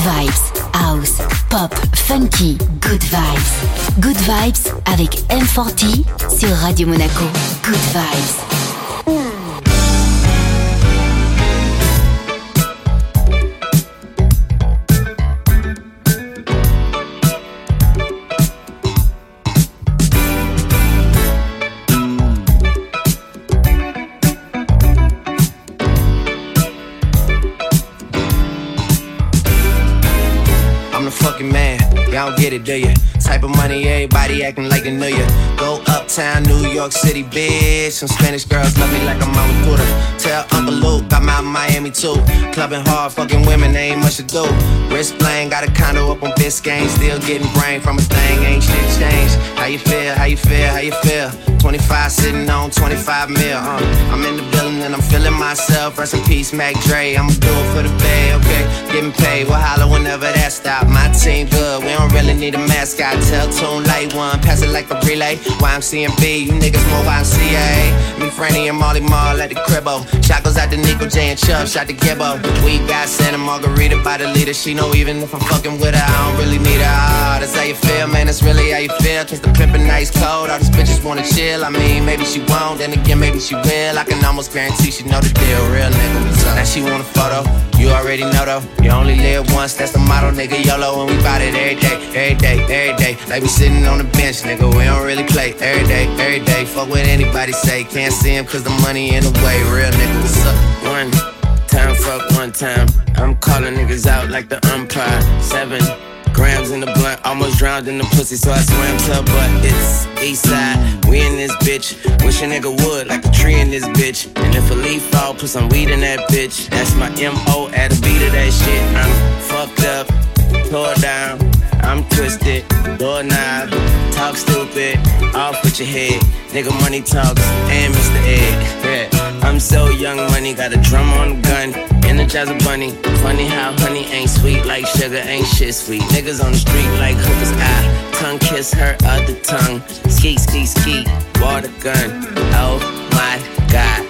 vibes, house, pop, funky, good vibes. Good vibes avec M40 sur Radio Monaco. Good vibes. Get it, do you? Type of money, everybody acting like they know you. Go uptown, New York City, bitch. Some Spanish girls love me like I'm on Buddha. Tell Uncle Luke I'm out Miami too. Clubbing hard, fucking women, ain't much to do. Wrist playing, got a condo up on Biscayne. Still getting brain from a thing, ain't shit changed. How you feel? How you feel? How you feel? 25 sitting on 25 mil, uh. I'm in the building and I'm feeling myself. Rest in peace, Mac Dre. I'ma do it for the bay, okay? Getting paid, we'll holler whenever that stop. My team good, we don't really need a mascot. Tell Tune Light One, pass it like a relay. YMCMB, you niggas more YMCA. Me, Franny, and Molly Mall at the cribbo. Shot goes out to Nico J and Chubb, shot to Gibbo. We got Santa Margarita by the leader. She know even if I'm fucking with her, I don't really need her. Ah, that's how you feel, man. That's really how you feel. Cause the pimpin' nice cold. All these bitches wanna chill. I mean, maybe she won't, then again, maybe she will. I can almost guarantee she know the deal, real nigga. Now she want a photo, you already know though. You only live once, that's the motto, nigga. YOLO, and we bout it every day, every day, every day. Like we sitting on the bench, nigga. We don't really play every day, every day. Fuck what anybody say, can't see him cause the money in the way, real nigga. What's up? One time, fuck one time. I'm calling niggas out like the umpire. Seven Grams in the blunt, almost drowned in the pussy, so I swam to butt. It's east side, we in this bitch. Wish a nigga would, like a tree in this bitch. And if a leaf fall, put some weed in that bitch. That's my MO at a beat of that shit. I'm fucked up, tore down, I'm twisted, doorknob, talk stupid, off with your head. Nigga, money talks, and Mr. Ed. Yeah. I'm so young, money, got a drum on the gun. Energize a bunny. Funny how honey ain't sweet like sugar, ain't shit sweet. Niggas on the street like hookers. I tongue kiss her other tongue. Ski, ski, ski. Water gun. Oh my god.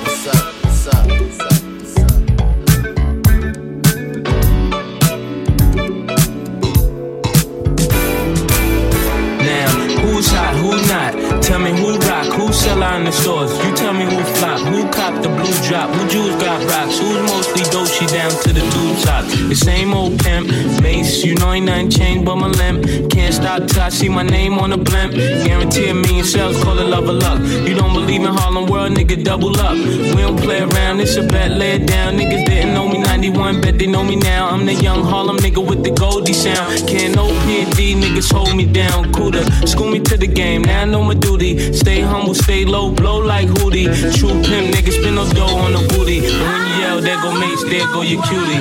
Out the shores. You the blue drop, who jewels got rocks, who's mostly Dolce down to the tube top. The same old pimp, Mace, you know ain't nothing changed but my limp. Can't stop till I see my name on the blimp. Guarantee a million sales, call it love or luck. You don't believe in Harlem World, nigga, double up. We don't play around, it's a bet, lay it down. Niggas didn't know me 91, bet they know me now. I'm the young Harlem nigga with the Goldie sound. Can't no PD, niggas hold me down. Cooler, school me to the game, now I know my duty. Stay humble, stay low, blow like Hootie. True pimp, niggas no dough on the booty. And when you yell, there go mates, there go your cutie.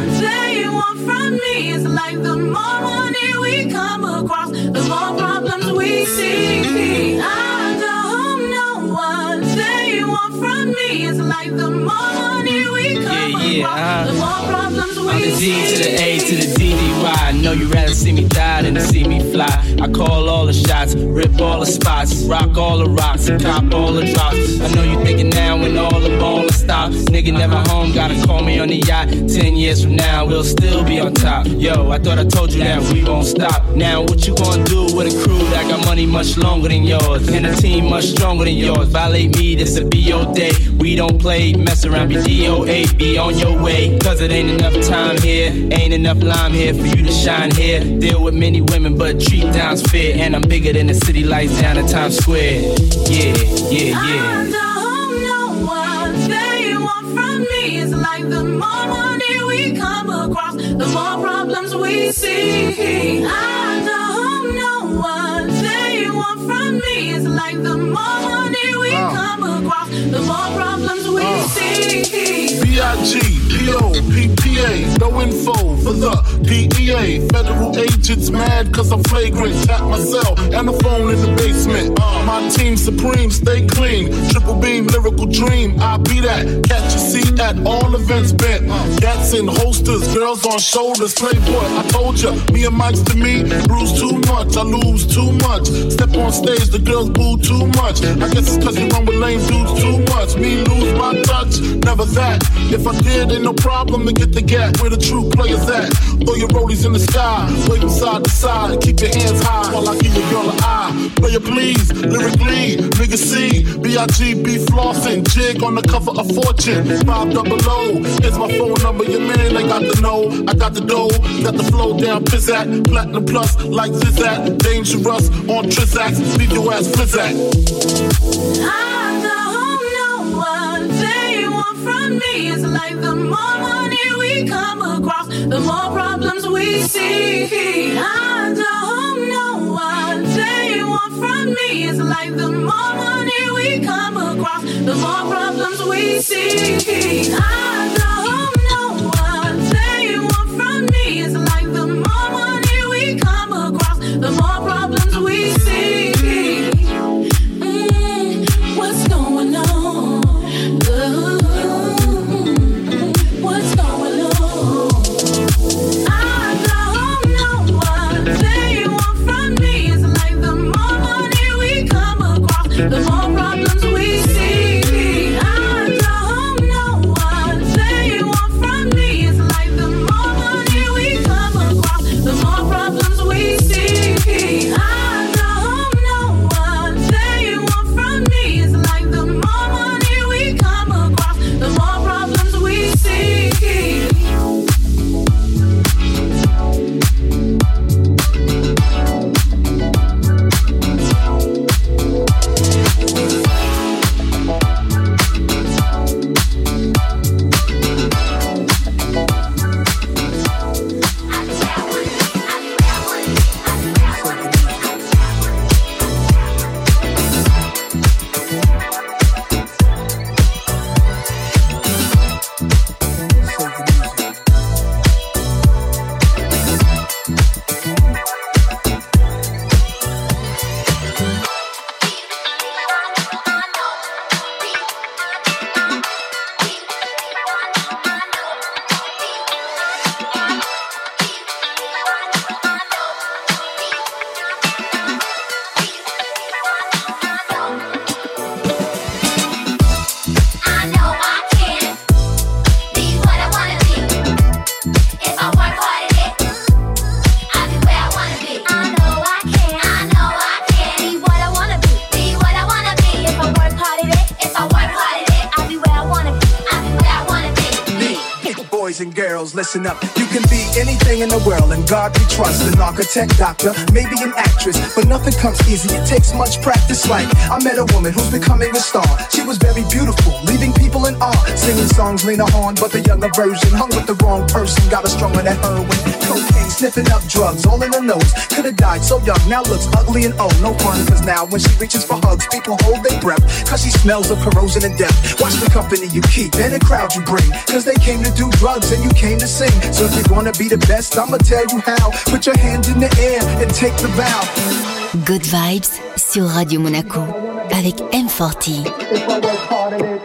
You want from me is like the more money we come across, the more problems we see. I don't know what they want from me is like the more money we come yeah, yeah, uh, the more problems we I'm the D to the A to the D D Y. I know you'd rather see me die than to see me fly. I call all the shots, rip all the spots, rock all the rocks, and cop all the drops. I know you're thinking now when all the ballin' stops. Nigga never home, gotta call me on the yacht. Ten years from now, we'll still be on top. Yo, I thought I told you that we won't stop. Now, what you gonna do with a crew that got money much longer than yours? And a team much stronger than yours? Violate me, this a BO day. We don't play, mess around, be DOA, be on your way. Cause it ain't enough time here, ain't enough lime here for you to shine here. Deal with many women, but treat down's fair. And I'm bigger than the city lights down in Times Square. Yeah, yeah, yeah. I don't know what they want from me. It's like the more money we come across, the more problems we see. I don't know what they want from me. It's like the more money we uh. come across, the more problems we uh. see. B.I.G. PO, PPA, no info for the DEA. Federal agents mad cause I'm flagrant. Tap my cell and the phone in the basement. Uh, my team supreme, stay clean. Triple beam, lyrical dream. I be that. Catch a seat at all events bent. Gats in holsters, girls on shoulders. Playboy, I told ya, me and Mike's to me. Bruise too much, I lose too much. Step on stage, the girls boo too much. I guess it's cause you run with lame dudes too much. Me lose my touch, never that. If I did, ain't no problem to get the gap where the true players at. Throw your rollies in the sky, wave them side to side, keep your hands high while I give your girl an eye. Player please, lyrically, nigga C, B-I-G-B flossing, jig on the cover of Fortune, five double O. It's my phone number, your man I got the know, I got the dough, got the flow down, pizzat, platinum plus, like Zizak, dangerous on Trizax, leave your ass flizzat. Ah. From me. It's like the more money we come across, the more problems we see. I don't know what they want from me. It's like the more money we come across, the more problems we see. I listen up. You can be anything and God we trust. An architect, doctor, maybe an actress, but nothing comes easy. It takes much practice. Like I met a woman who's becoming a star. She was very beautiful, leaving people in awe. Singing songs Lena Horne, but the younger version hung with the wrong person. Got her stronger than heroin, cocaine, sniffing up drugs, all in her nose. Could have died so young, now looks ugly and old. No fun, cause now when she reaches for hugs, people hold their breath. Cause she smells of corrosion and death. Watch the company you keep and the crowd you bring. Cause they came to do drugs and you came to sing. So if you're gonna be the best, I'ma tell you how. Put your hands in the air and take the vow. Good Vibes sur Radio Monaco avec M40. If I work hard at it,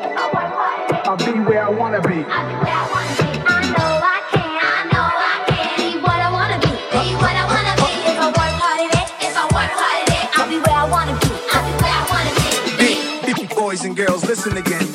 I'll be where I wanna be. I'll be where I wanna be. I know I can. I know I can be what I wanna be. Be what I wanna be. If I work hard at it, if I work hard at it, I'll be where I wanna be. I'll be where I wanna be. Boys and girls, listen again.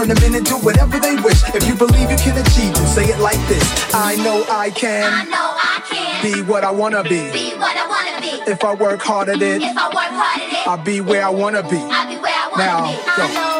turn them in and do whatever they wish. If you believe you can achieve, then say it like this. I know I can. I know I can be what I wanna be. be what I wanna be. If I work hard at it, If I work hard at it, I'll be where I wanna be. I'll be where I wanna Now, be. go. I know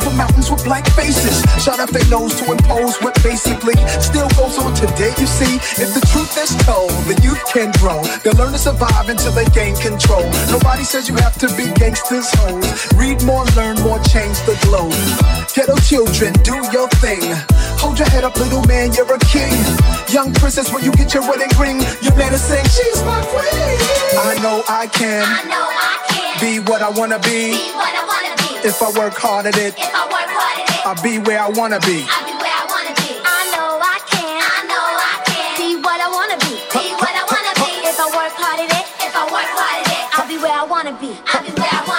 the mountains with black faces. Shot up their nose to impose what basically still goes on today. You see, if the truth is told, the youth can grow. They'll learn to survive until they gain control. Nobody says you have to be gangsters, hoes. Read more, learn more, change the globe. Ghetto children, do your thing. Hold your head up, little man, you're a king. Young princess, when you get your wedding ring, you better sing, she's my queen. I know I can I know I can be what I wanna be. be what I wanna be. If I work hard at it, If I work hard at it, I'll be where I wanna be. I'll be where I wanna be. I know I can. I know I can be what I wanna be. Be what I wanna be. If I work hard at it, if I work hard at it, I'll be where I wanna be. I'll be where I wanna be. Be.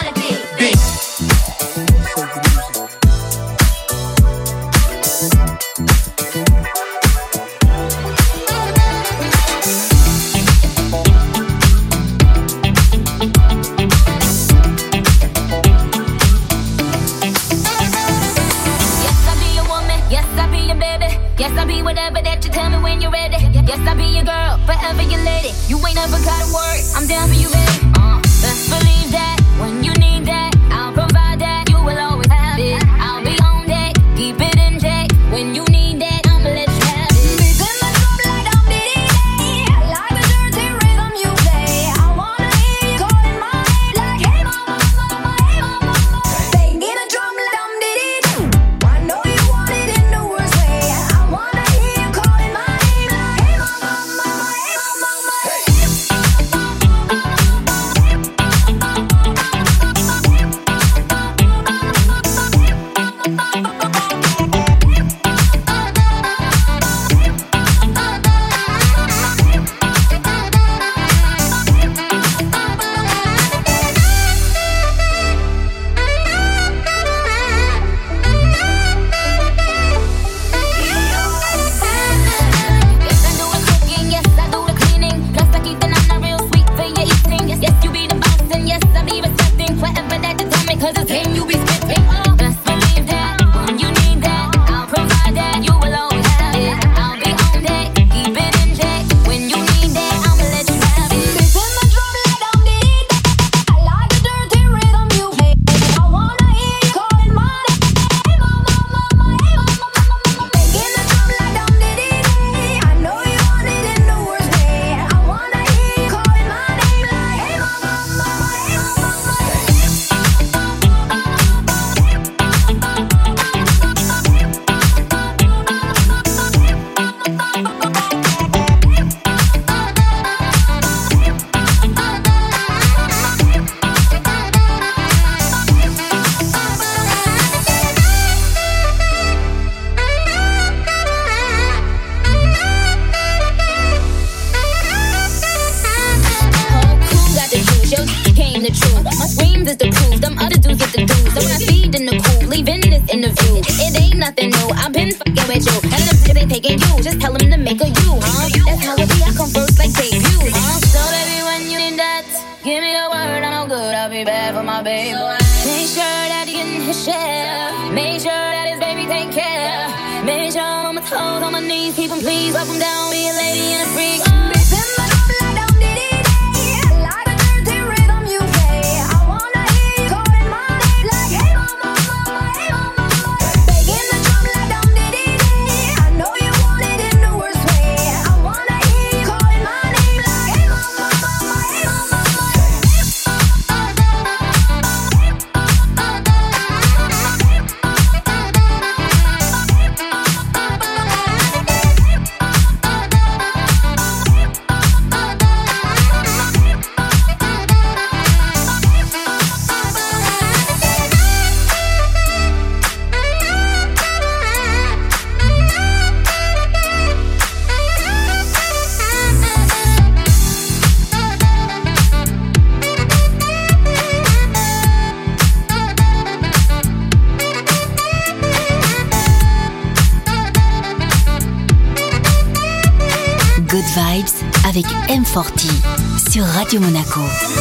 Yes, I'll be your girl, forever your lady. You ain't never gotta worry. I'm down for you, baby. Uh, best believe that when you need Radio Monaco.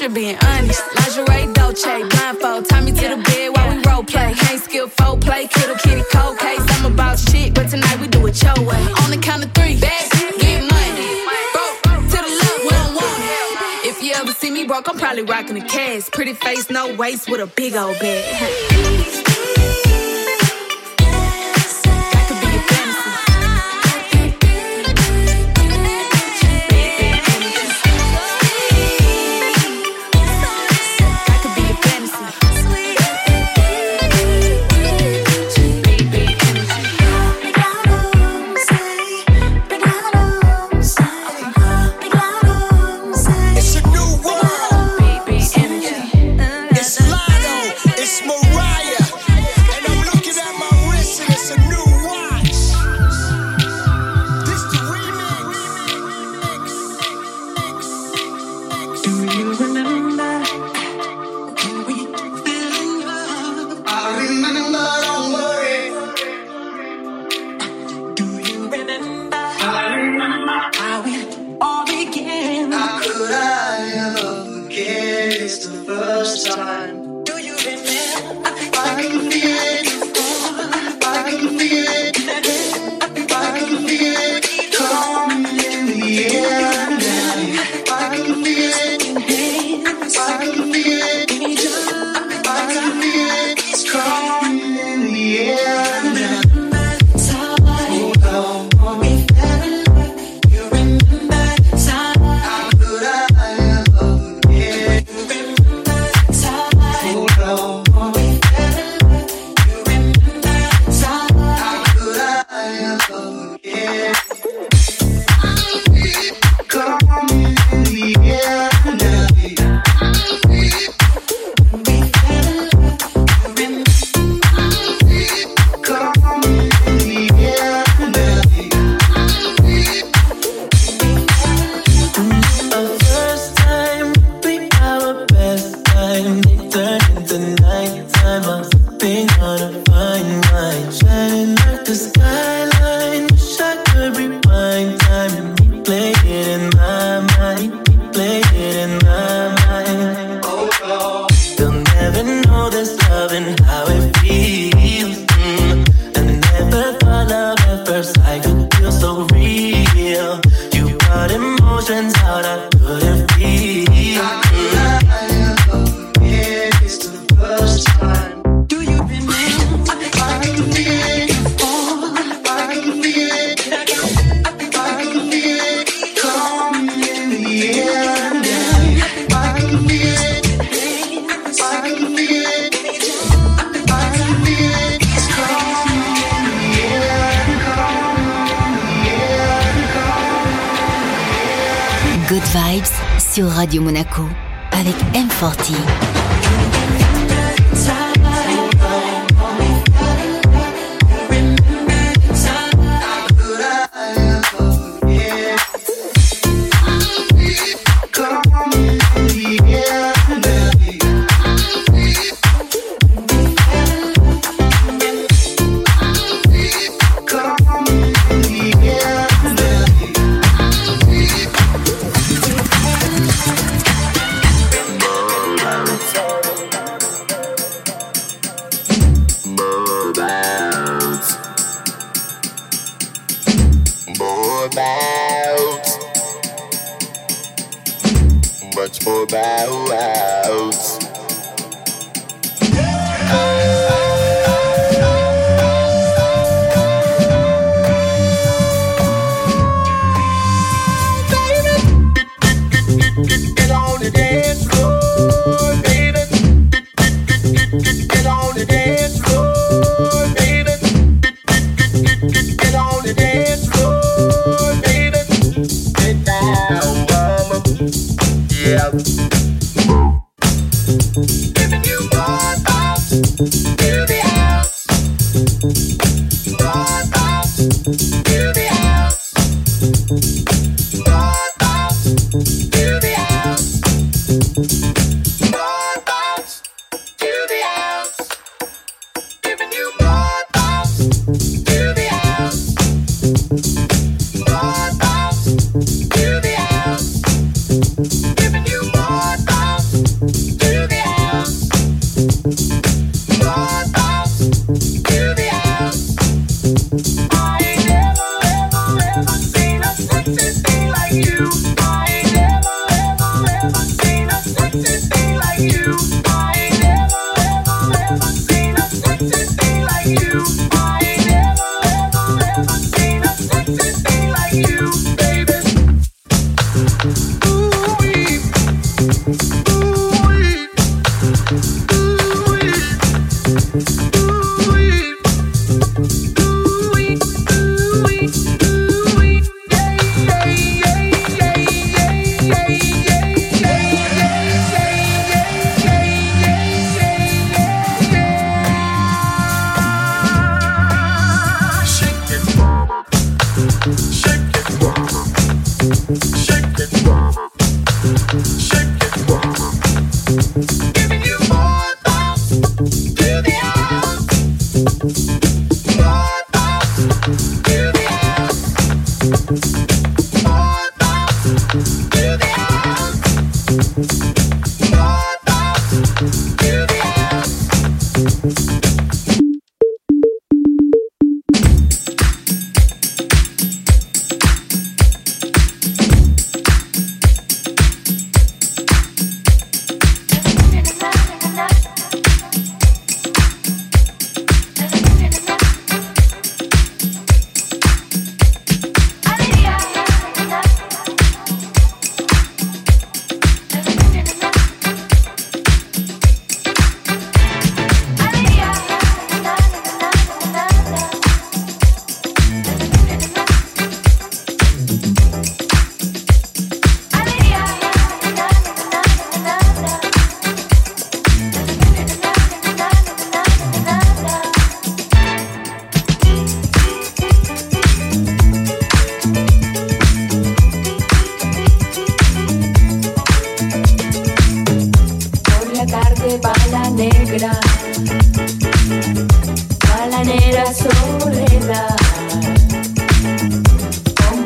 Just being honest. Lingerie, Dolce, blindfold. Tie me to the bed while we role play. Can't skill play. Kittle kitty cold case. I'm about shit, but tonight we do it your way. On the count of three, bad, get money. Broke to the left, we don't want it. If you ever see me broke, I'm probably rocking a cast. Pretty face, no waist, with a big old bag.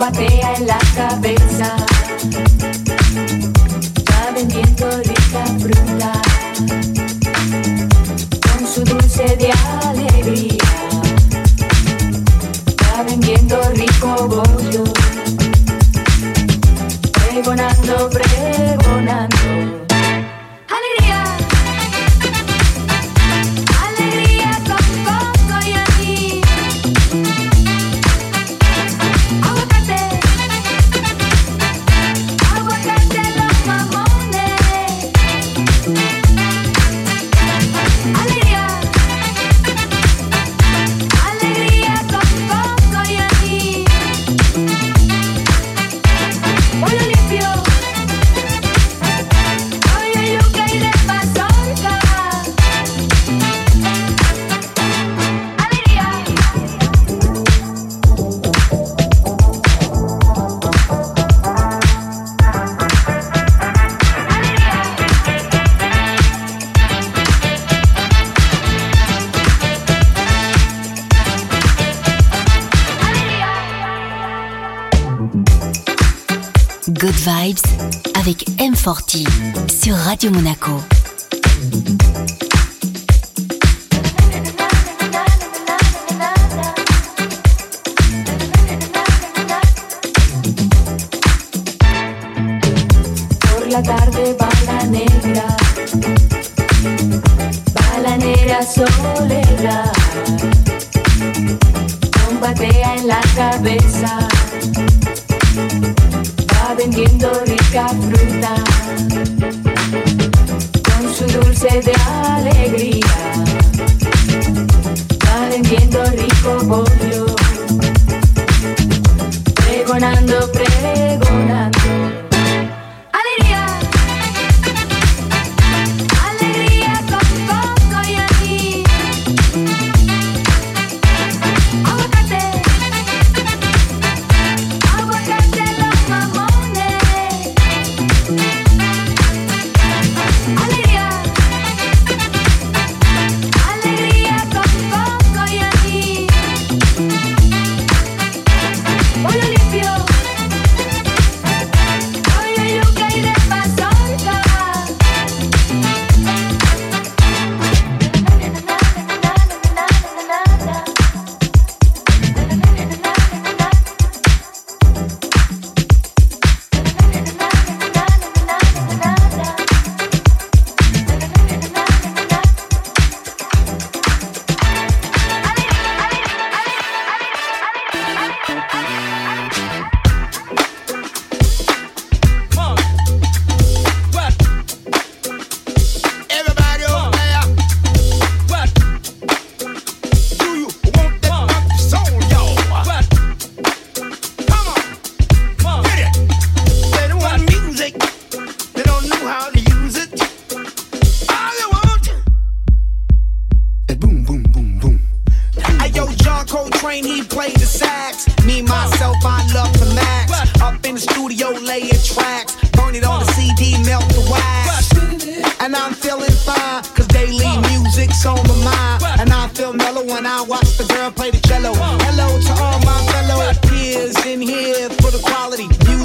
batea en la cabeza. Cumhuriyet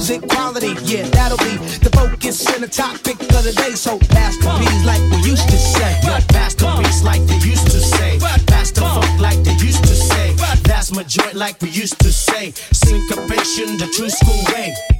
music quality. Yeah, that'll be the focus and the topic of the day. So masterpiece, like we used to say. Masterpiece, like they used to say. Pass funk like they used to say. That's my joint like we used to say. Syncopation, the true school way.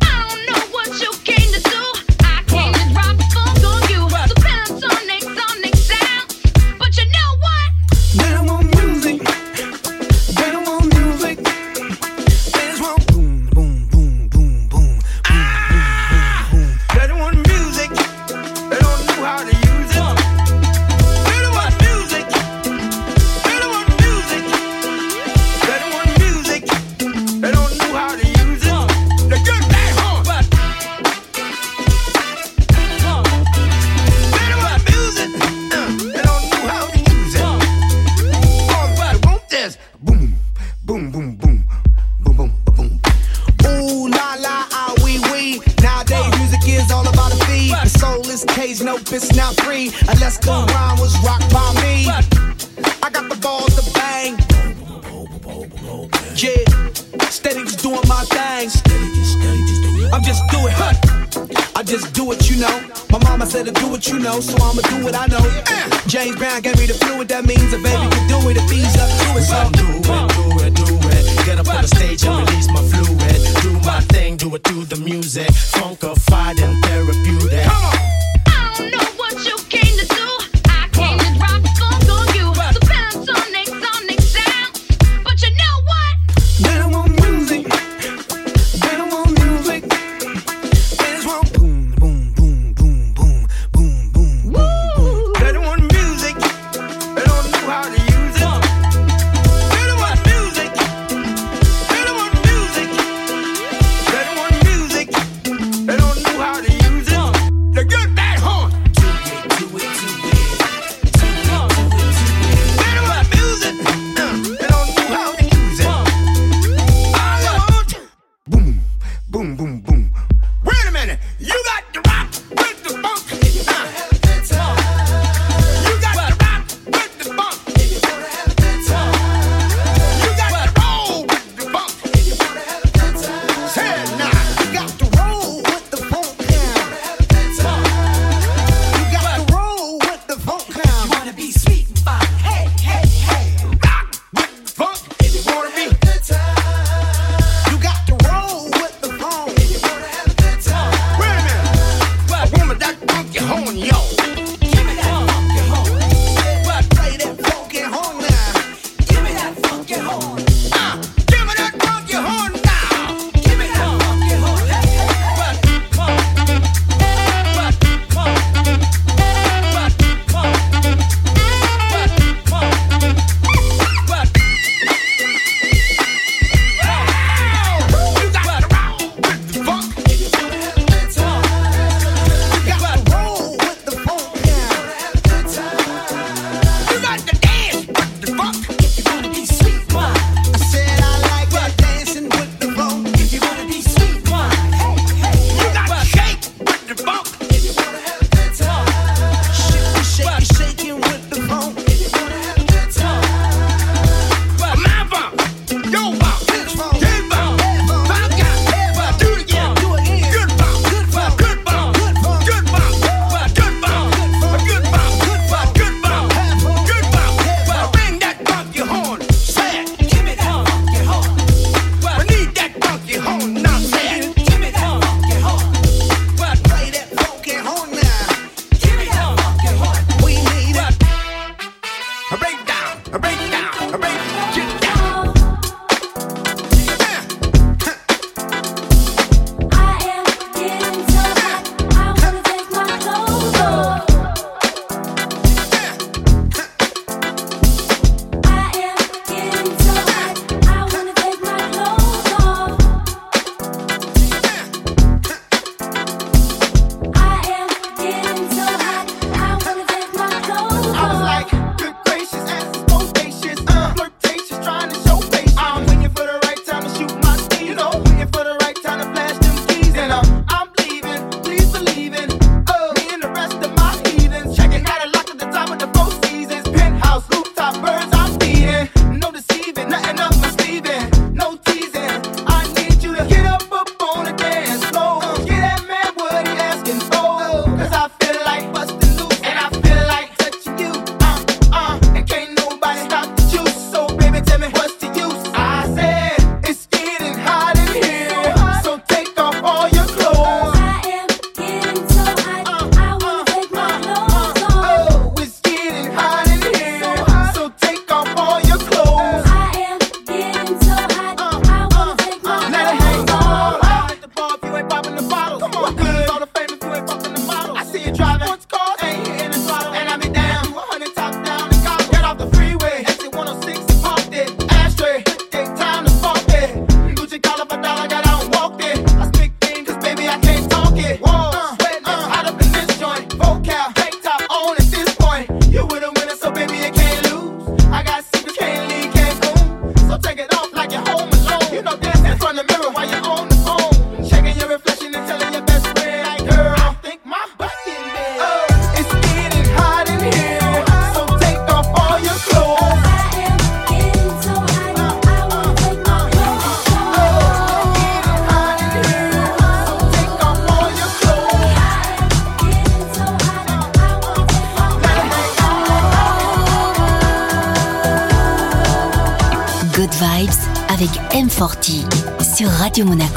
Sur Radio Monaco.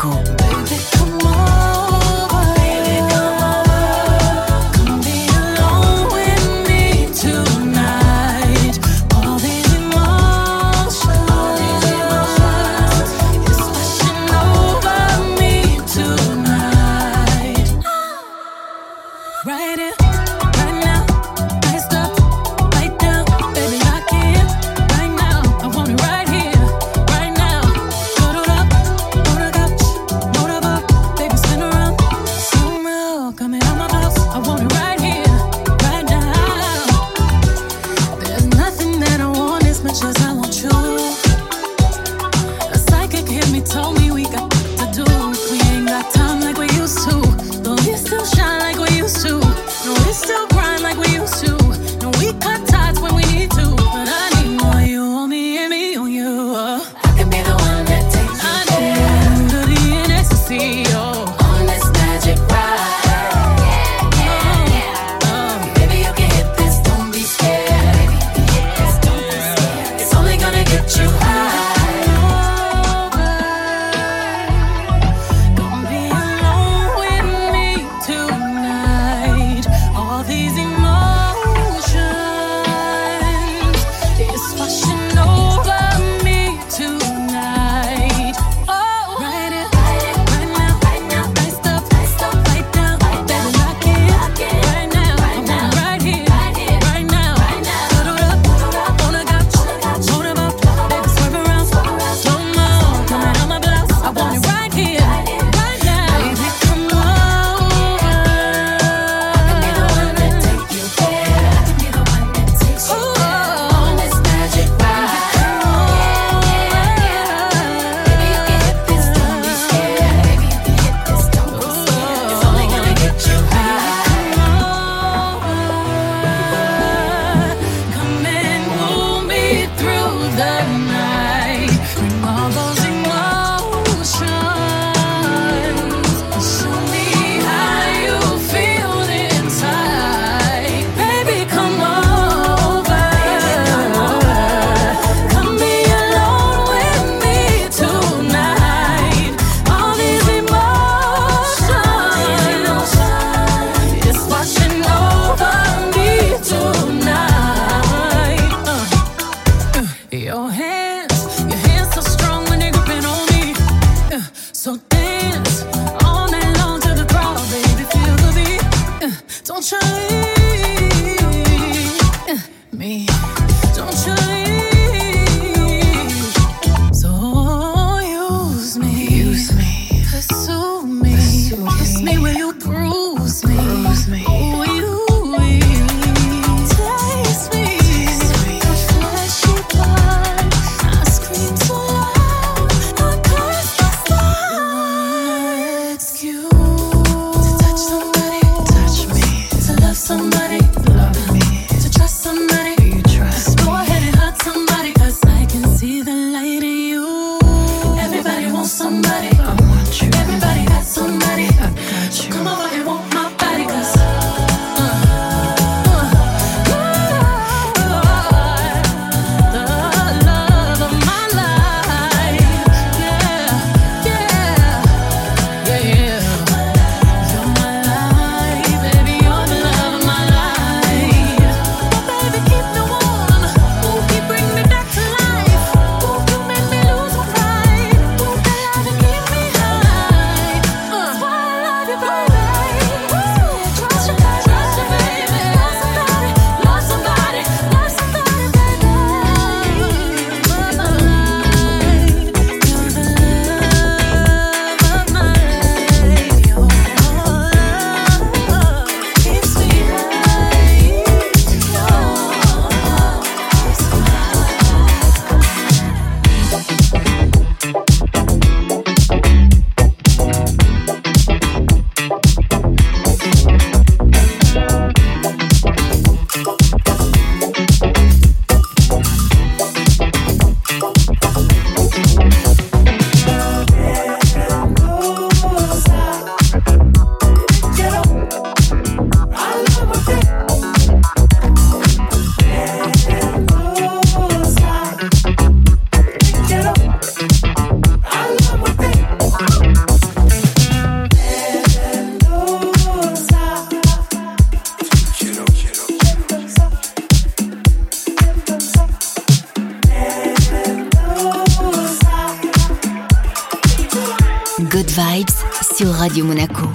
Monaco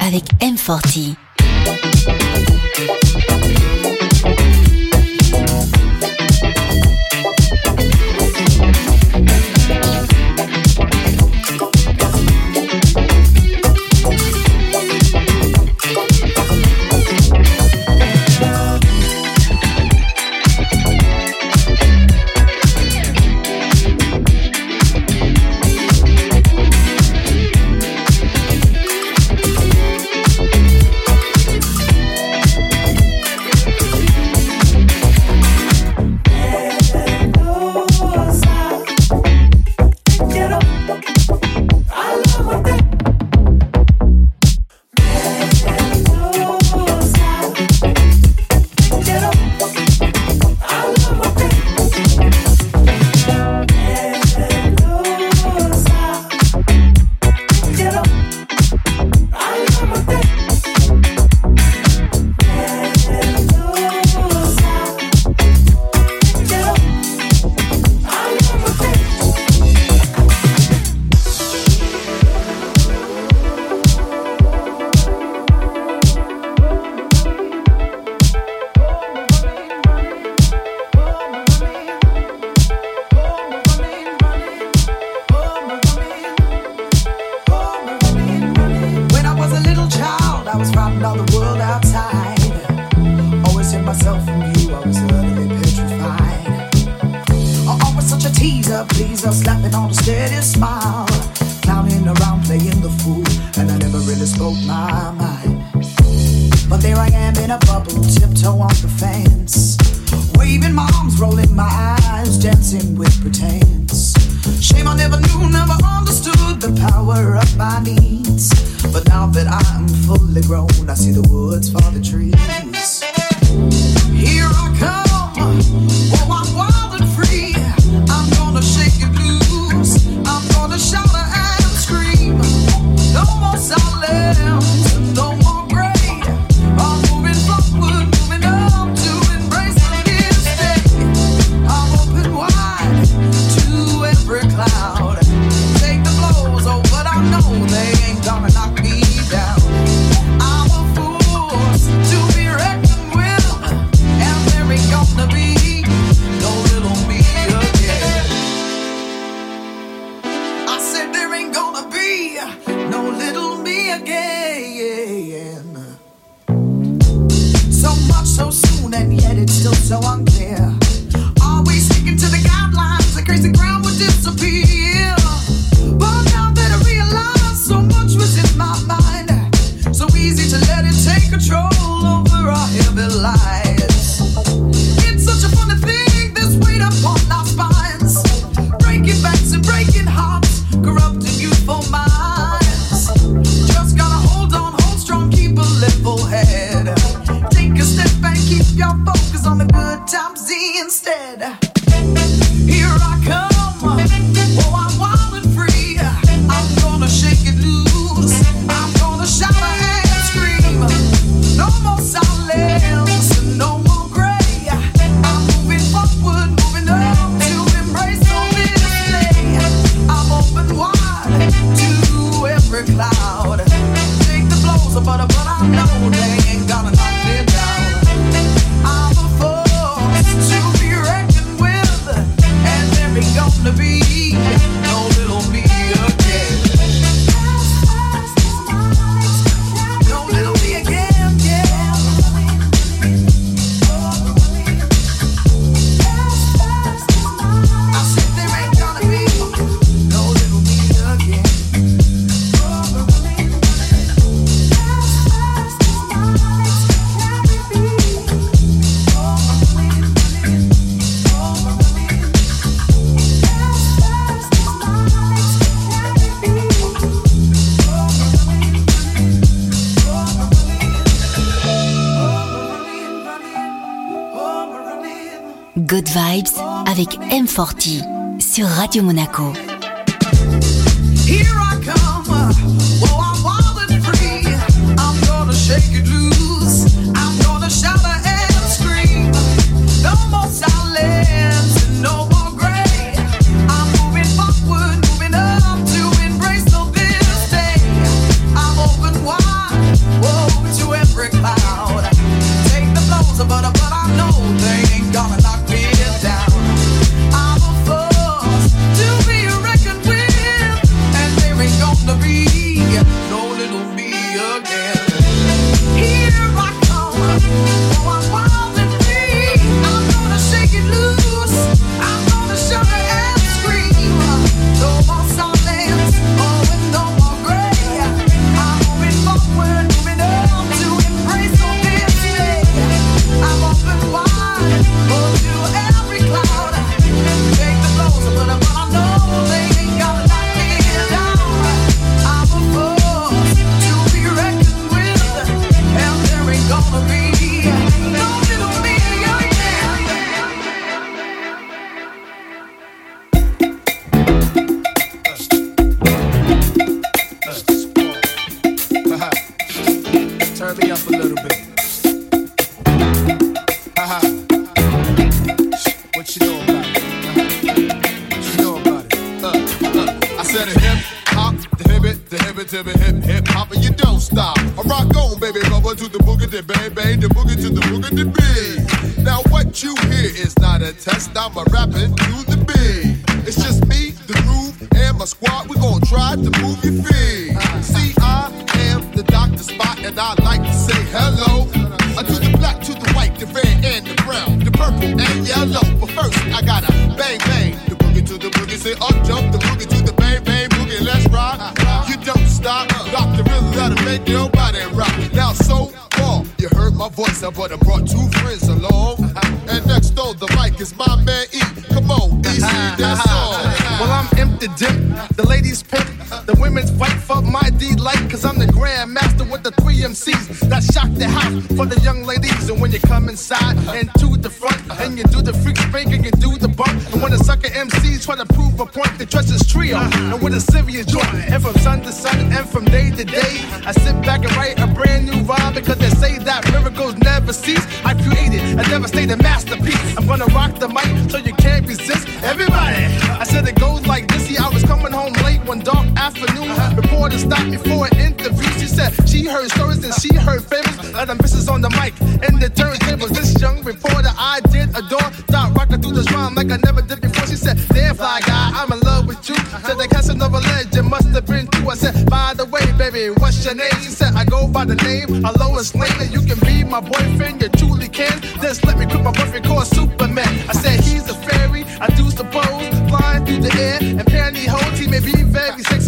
avec M40. Sur Radio Monaco. That shock the house for the young ladies. And when you come inside and to the front, and you do the freak spank and you do the bump, and when the sucker MCs try to prove a point, they dress as trio, and with a serious joint, and from sun to sun, and from day to day, I sit back and write a brand new rhyme because they say that miracles never cease. I created a devastating masterpiece. I'm gonna rock the mic so you can't resist. Everybody, I said it goes like this. See, I was coming home one dark afternoon. Reporter stopped me for an interview. She said she heard stories and she heard favors. Let them misses on the mic and the turntables. This young reporter I did adore. Thought rocking through this rhyme like I never did before. She said, Damn fly guy, I'm in love with you. Said the Casanova legend must have been true. I said, By the way, baby, what's your name? She said, I go by the name of Lois Lane. And you can be my boyfriend, you truly can. Just let me quit my boyfriend called Superman. I said, He's a fairy, I do suppose. Flying through the air and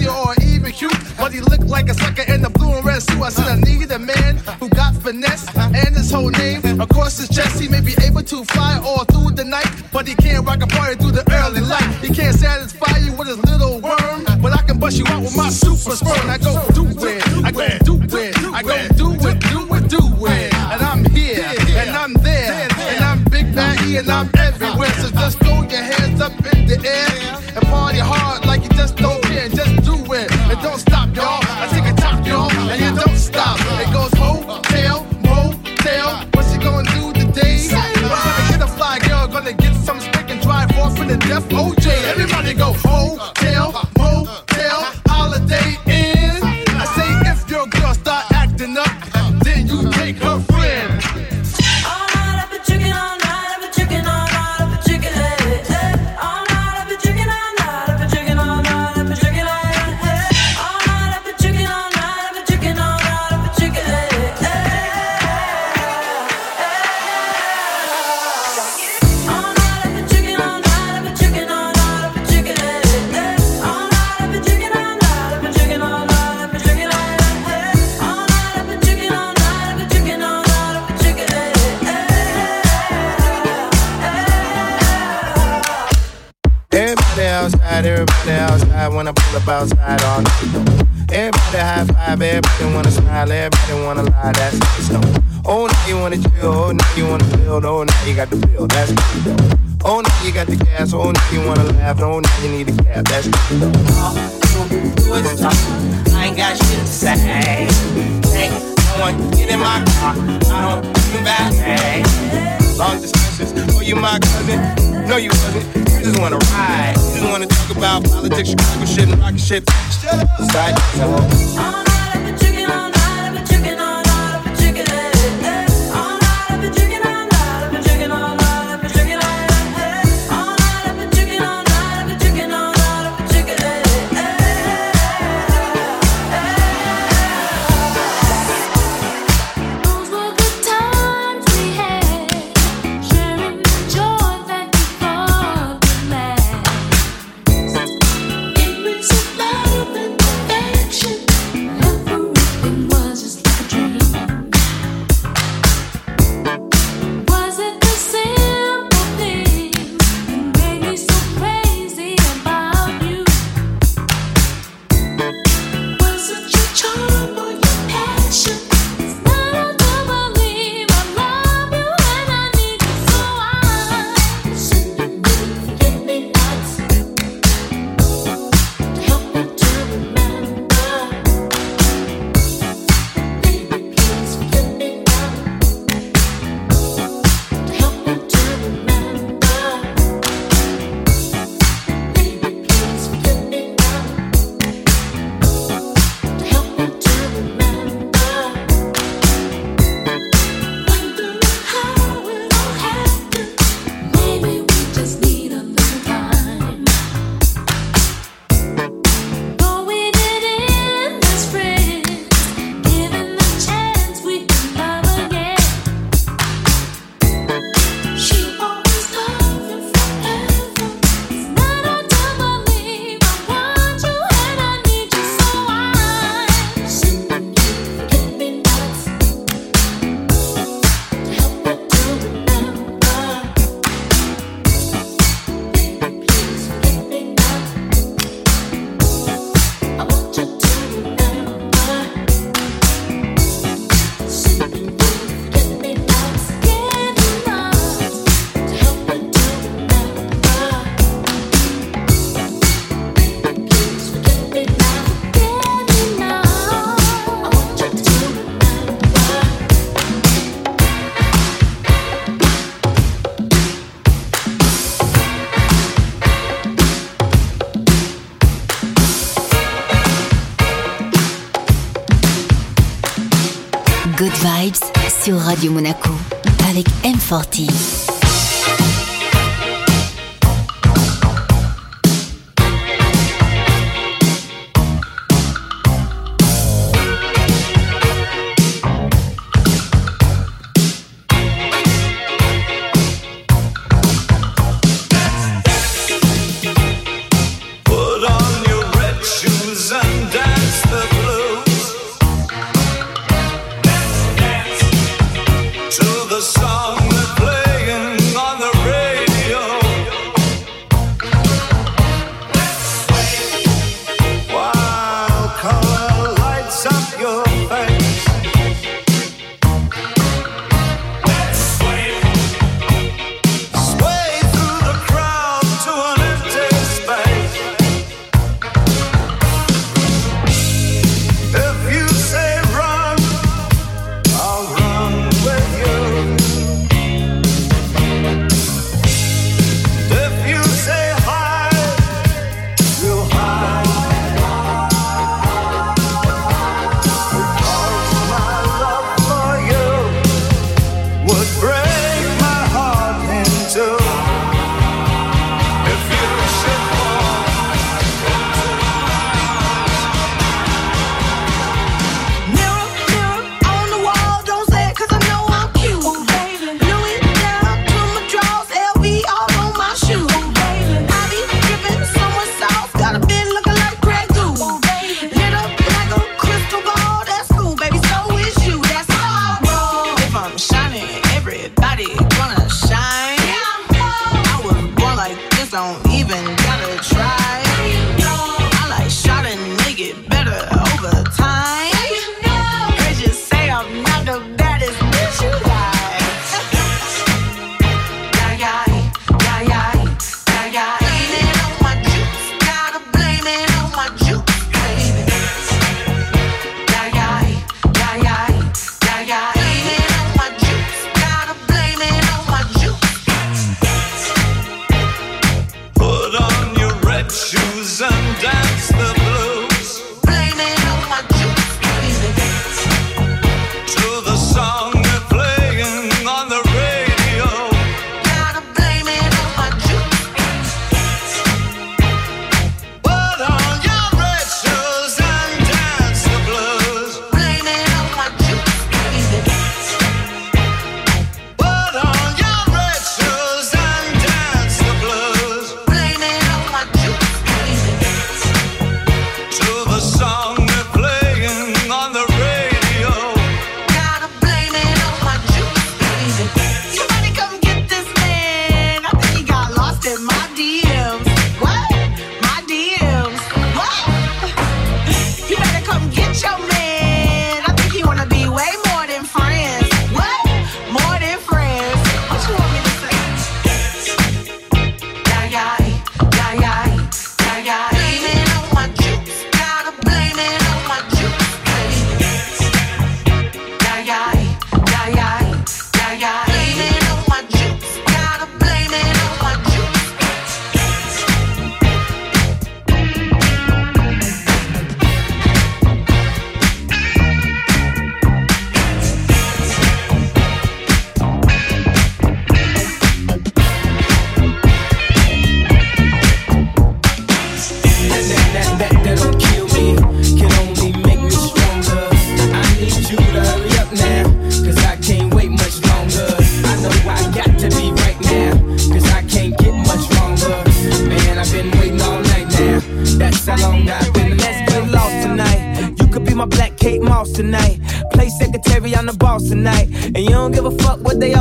or even cute, but he look like a sucker in the blue and red suit. I said, I need a man who got finesse and his whole name across his chest. He may be able to fly all through the night, but he can't rock a party through the early light. He can't satisfy you with his little worm, but I can bust you out with my super sperm. I go do it, I go do it, I go do it, do it, do it. And I'm here, and I'm there, and I'm Big Bad E, and I'm everywhere. So just throw your hands up in the air and party hard the death OJ. Outside all night. Everybody high five, everybody wanna smile, everybody wanna lie, that's stone. Oh, now you wanna chill, oh, now you wanna build, oh, now you got the bill, that's the Oh, now you got the gas, oh, now you wanna laugh, oh, now you need a cab, that's the I ain't got shit to say. Hey, no one get in my car. I don't back. Hey, Long discussions, oh, you my cousin? No, you wasn't. Just wanna ride. Just wanna talk about politics, Chicago shit, and rocket shit. Shut up. Side Radio Monaco avec M40.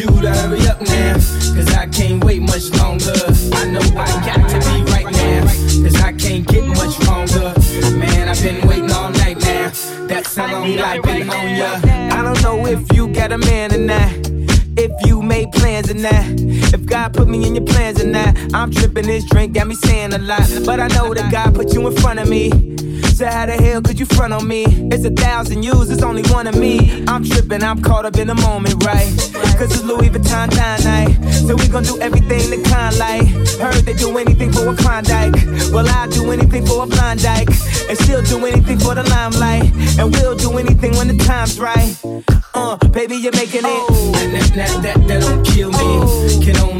you to hurry up now. Cause I can't wait much longer. I know I got to be right now. Cause I can't get much longer. Man, I've been waiting all night now. That's how long I've been on ya. I don't know if you got a man or not. If you made plans or not. God put me in your plans and that. I'm tripping this drink, got me saying a lot. But I know that God put you in front of me. So how the hell could you front on me? It's a thousand yous, it's only one of me. I'm tripping, I'm caught up in the moment, right? Cause it's Louis Vuitton dine night. So we gon' do everything the kind like. Heard they do anything for a Klondike. Well, I'll do anything for a blind dyke. And still do anything for the limelight. And we'll do anything when the time's right. Uh, baby, you're making it. Oh, That, that, that, that don't kill me. Can only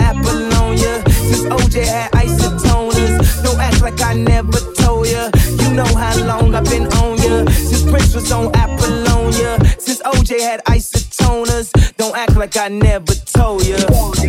like I never told ya.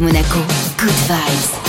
Monaco. Good vibes.